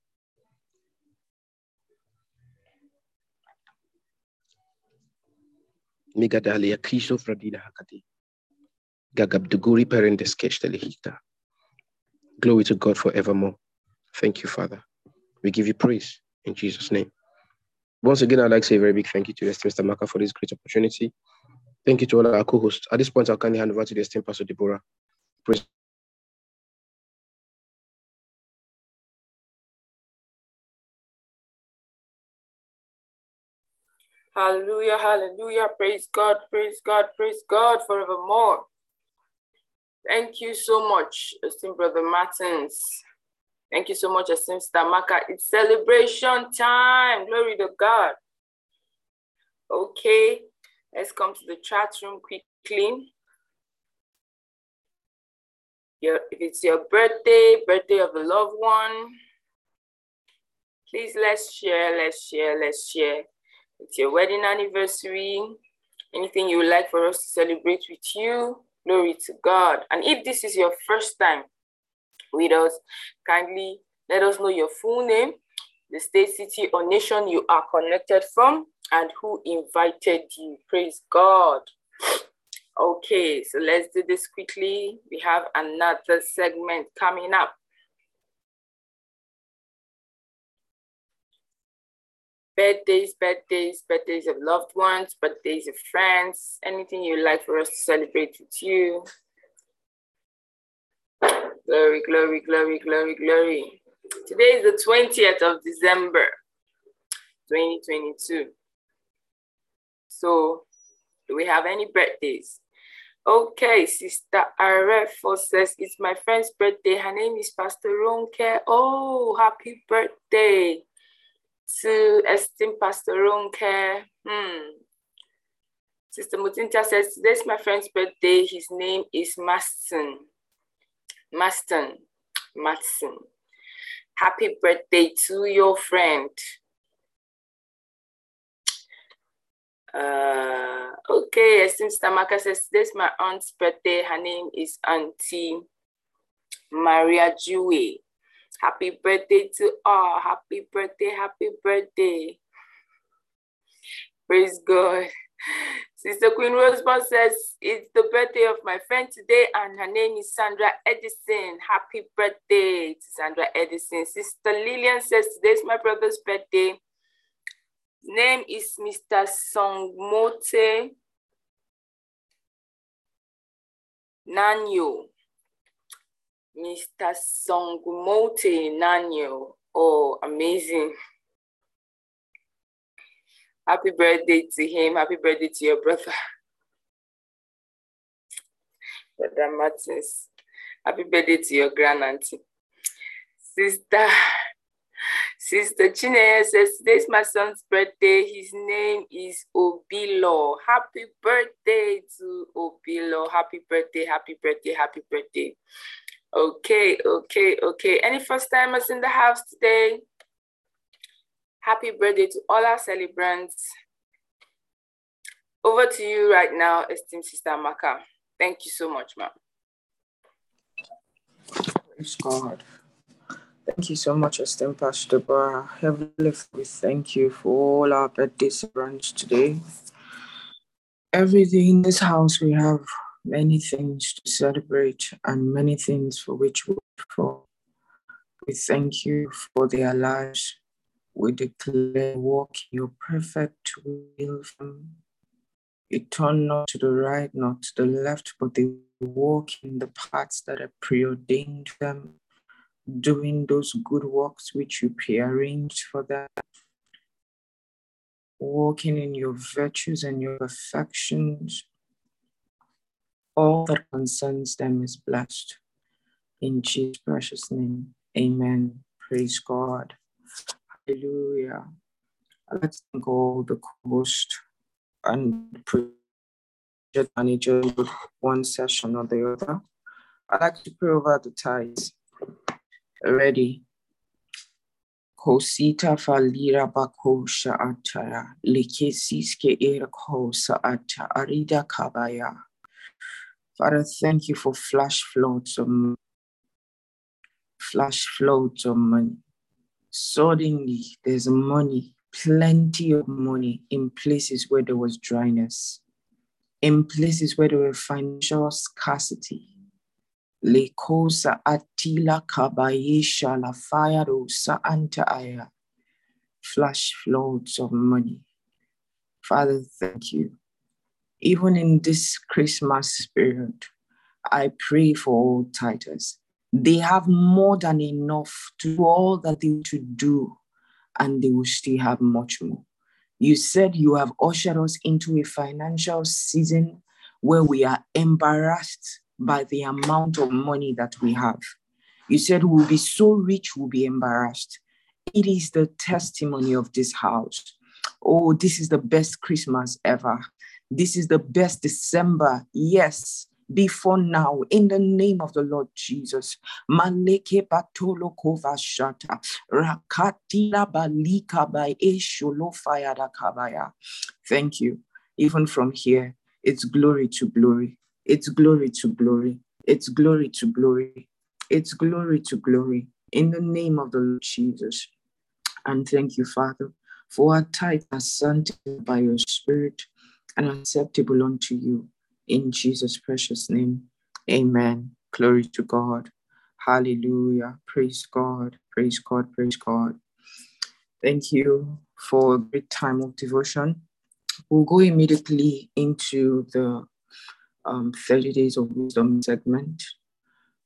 Megadalia Kristo Fradina Hakati. Gagabduguri Perendes Kechtelehita. Glory to God forevermore. Thank you, Father. We give you praise in Jesus' name. Once again, I'd like to say a very big thank you to Mr. Maka for this great opportunity. Thank you to all our co-hosts. At this point, I'll kindly hand over to the esteemed Pastor Deborah Praise Hallelujah, hallelujah. Praise God, praise God, praise God forevermore. Thank you so much, esteemed Brother Martins. Thank you so much, esteemed Stamaka. It's celebration time. Glory to God. Okay, let's come to the chat room quickly your, if it's your birthday, birthday of a loved one, please let's share, let's share, let's share. It's your wedding anniversary, anything you would like for us to celebrate with you, glory to God. And if this is your first time with us, kindly let us know your full name, the state, city, or nation you are connected from, and who invited you. Praise God. Okay, so let's do this quickly. We have another segment coming up. Birthdays, birthdays, birthdays of loved ones, birthdays of friends, anything you'd like for us to celebrate with you. Glory, glory, glory, glory, glory. Today is the 20th of December, 2022. So, do we have any birthdays? Okay, Sister Arefo says, it's my friend's birthday. Her name is Pastor Ronke. Oh, happy birthday to esteemed Pastor Ronke. Hmm. Sister Mutinta says, Today's my friend's birthday. His name is Maston. Maston. Matson. Happy birthday to your friend. Uh, okay, since Tamaka says, Today's my aunt's birthday. Her name is Auntie Maria Jue. Happy birthday to all. Happy birthday. Happy birthday. Praise God. Sister Queen Rosebud says, It's the birthday of my friend today, and her name is Sandra Edison. Happy birthday to Sandra Edison. Sister Lillian says, Today's my brother's birthday. Name is Mr. Songmote Nanyo. Mr. Songmote Nanyo. Oh, amazing. Happy birthday to him. Happy birthday to your brother. Brother Martins. Happy birthday to your grand auntie. Sister, Sister Chineye says, Today's my son's birthday. His name is Obilo. Happy birthday to Obilo. Happy birthday, happy birthday, happy birthday. Okay, okay, okay. Any first timers in the house today? Happy birthday to all our celebrants. Over to you right now, esteemed Sister Maka. Thank you so much, ma'am. Praise God. Thank you so much, esteemed Pastor Bar. Heavenly, we thank you for all our birthday celebrants today. Everything in this house, we have many things to celebrate and many things for which we for. We thank you for their lives we declare walk your perfect will you turn not to the right, not to the left, but they walk in the paths that are preordained them, doing those good works which you prearranged for them, walking in your virtues and your perfections. All that concerns them is blessed. In Jesus' precious name, amen. Praise God. Hallelujah. Let's thank all the host and project manager with one session or the other. I'd like to pray over the ties. Ready. Kosita falira bakosha atara likesiske era kosa ata arida kabaya. Father, thank you for flash floods of flash floods of money. Suddenly, there's money, plenty of money in places where there was dryness, in places where there were financial scarcity. Lekosa atila kabayesha la fayarosa aya. Flash floods of money. Father, thank you. Even in this Christmas period, I pray for all titles they have more than enough to do all that they to do, and they will still have much more. You said you have ushered us into a financial season where we are embarrassed by the amount of money that we have. You said we'll be so rich, we'll be embarrassed. It is the testimony of this house. Oh, this is the best Christmas ever. This is the best December. Yes, before now in the name of the Lord Jesus. Maleke rakatila balika by kabaya. Thank you. Even from here, it's glory to glory. It's glory to glory. It's glory to glory. It's glory to glory. In the name of the Lord Jesus. And thank you, Father, for our tithe sanctified by your Spirit and acceptable unto you in Jesus' precious name. Amen. Glory to God. Hallelujah. Praise God. Praise God. Praise God. Thank you for a great time of devotion. We'll go immediately into the um, 30 days of wisdom segment.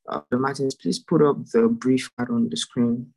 Uh, Martins, please put up the brief card on the screen.